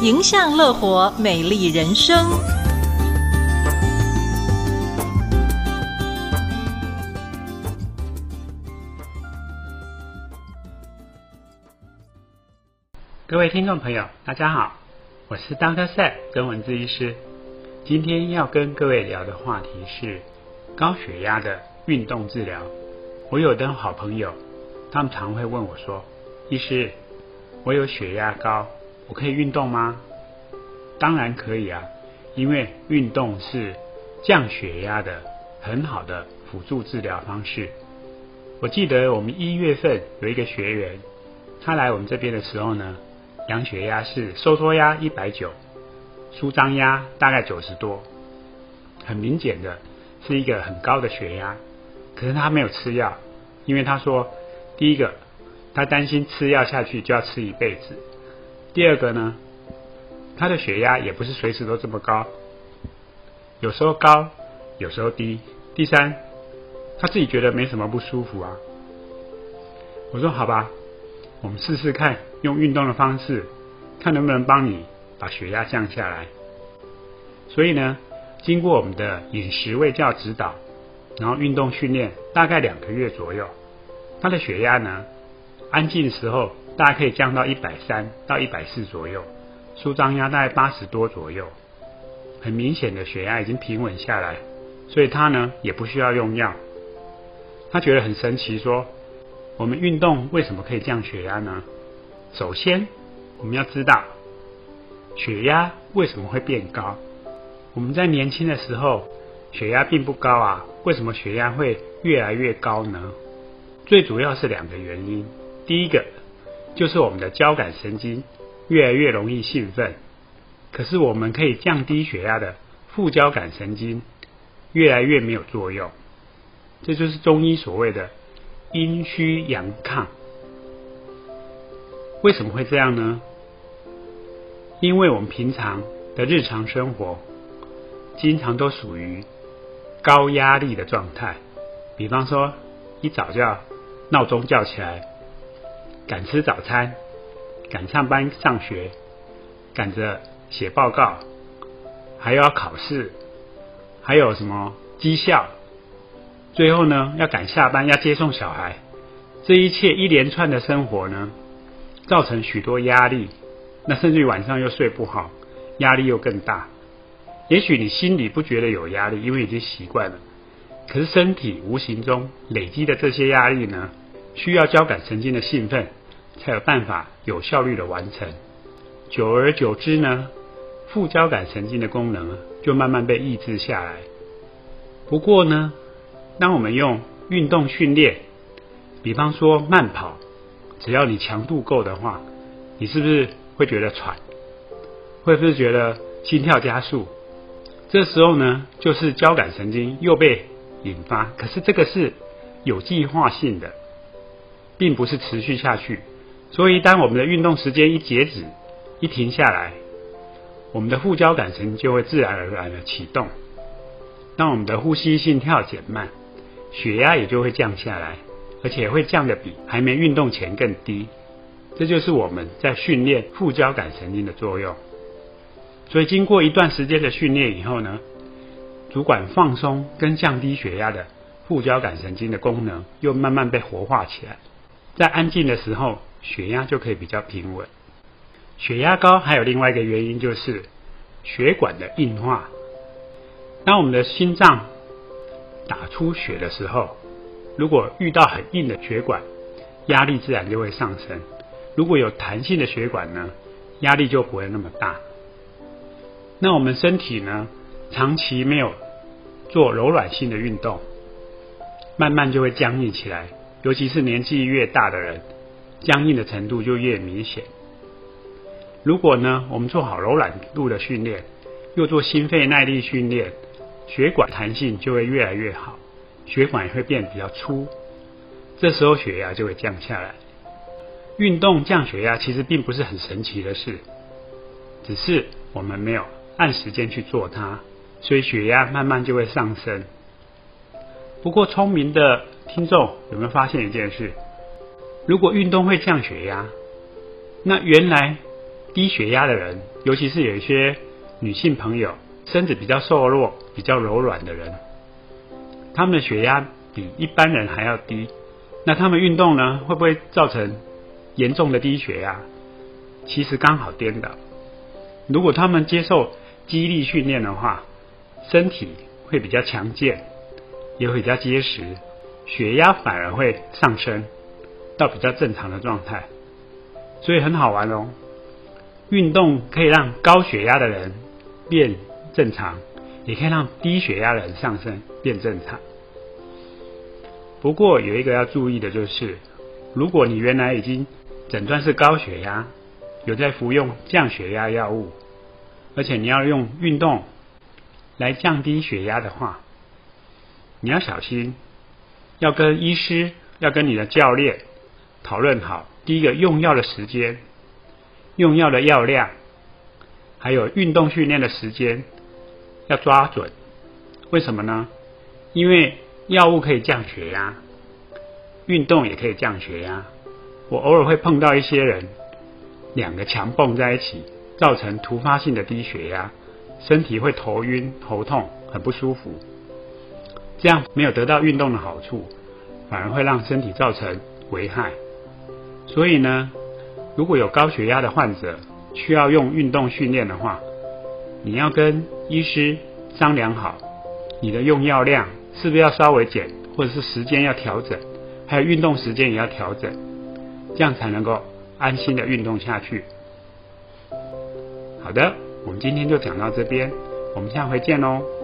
迎向乐活，美丽人生。各位听众朋友，大家好，我是 Dr. Seth 曾文字医师。今天要跟各位聊的话题是高血压的运动治疗。我有的好朋友，他们常会问我说：“医师，我有血压高，我可以运动吗？”当然可以啊，因为运动是降血压的很好的辅助治疗方式。我记得我们一月份有一个学员，他来我们这边的时候呢，量血压是收缩压一百九，舒张压大概九十多，很明显的是一个很高的血压。可是他没有吃药，因为他说，第一个，他担心吃药下去就要吃一辈子；第二个呢，他的血压也不是随时都这么高，有时候高，有时候低；第三，他自己觉得没什么不舒服啊。我说好吧，我们试试看，用运动的方式，看能不能帮你把血压降下来。所以呢，经过我们的饮食卫教指导。然后运动训练大概两个月左右，他的血压呢，安静的时候大概可以降到一百三到一百四左右，舒张压大概八十多左右，很明显的血压已经平稳下来，所以他呢也不需要用药。他觉得很神奇，说我们运动为什么可以降血压呢？首先我们要知道血压为什么会变高。我们在年轻的时候血压并不高啊。为什么血压会越来越高呢？最主要是两个原因。第一个就是我们的交感神经越来越容易兴奋，可是我们可以降低血压的副交感神经越来越没有作用。这就是中医所谓的阴虚阳亢。为什么会这样呢？因为我们平常的日常生活经常都属于。高压力的状态，比方说一早就要闹钟叫起来，赶吃早餐，赶上班上学，赶着写报告，还要考试，还有什么绩效，最后呢要赶下班要接送小孩，这一切一连串的生活呢，造成许多压力，那甚至于晚上又睡不好，压力又更大。也许你心里不觉得有压力，因为已经习惯了。可是身体无形中累积的这些压力呢，需要交感神经的兴奋，才有办法有效率的完成。久而久之呢，副交感神经的功能就慢慢被抑制下来。不过呢，当我们用运动训练，比方说慢跑，只要你强度够的话，你是不是会觉得喘？会不会觉得心跳加速？这时候呢，就是交感神经又被引发，可是这个是有计划性的，并不是持续下去。所以，当我们的运动时间一截止、一停下来，我们的副交感神经就会自然而然的启动，当我们的呼吸、心跳减慢，血压也就会降下来，而且会降得比还没运动前更低。这就是我们在训练副交感神经的作用。所以经过一段时间的训练以后呢，主管放松跟降低血压的副交感神经的功能又慢慢被活化起来，在安静的时候，血压就可以比较平稳。血压高还有另外一个原因就是血管的硬化。当我们的心脏打出血的时候，如果遇到很硬的血管，压力自然就会上升；如果有弹性的血管呢，压力就不会那么大。那我们身体呢，长期没有做柔软性的运动，慢慢就会僵硬起来。尤其是年纪越大的人，僵硬的程度就越明显。如果呢，我们做好柔软度的训练，又做心肺耐力训练，血管弹性就会越来越好，血管也会变比较粗。这时候血压就会降下来。运动降血压其实并不是很神奇的事，只是我们没有。按时间去做它，所以血压慢慢就会上升。不过聪明的听众有没有发现一件事？如果运动会降血压，那原来低血压的人，尤其是有一些女性朋友，身子比较瘦弱、比较柔软的人，他们的血压比一般人还要低。那他们运动呢，会不会造成严重的低血压？其实刚好颠倒。如果他们接受肌力训练的话，身体会比较强健，也会比较结实，血压反而会上升到比较正常的状态。所以很好玩哦。运动可以让高血压的人变正常，也可以让低血压的人上升变正常。不过有一个要注意的就是，如果你原来已经诊断是高血压，有在服用降血压药物，而且你要用运动来降低血压的话，你要小心，要跟医师、要跟你的教练讨论好。第一个用药的时间、用药的药量，还有运动训练的时间要抓准。为什么呢？因为药物可以降血压，运动也可以降血压。我偶尔会碰到一些人，两个强蹦在一起，造成突发性的低血压，身体会头晕、头痛，很不舒服。这样没有得到运动的好处，反而会让身体造成危害。所以呢，如果有高血压的患者需要用运动训练的话，你要跟医师商量好，你的用药量是不是要稍微减，或者是时间要调整，还有运动时间也要调整，这样才能够安心的运动下去。好的，我们今天就讲到这边，我们下回见喽。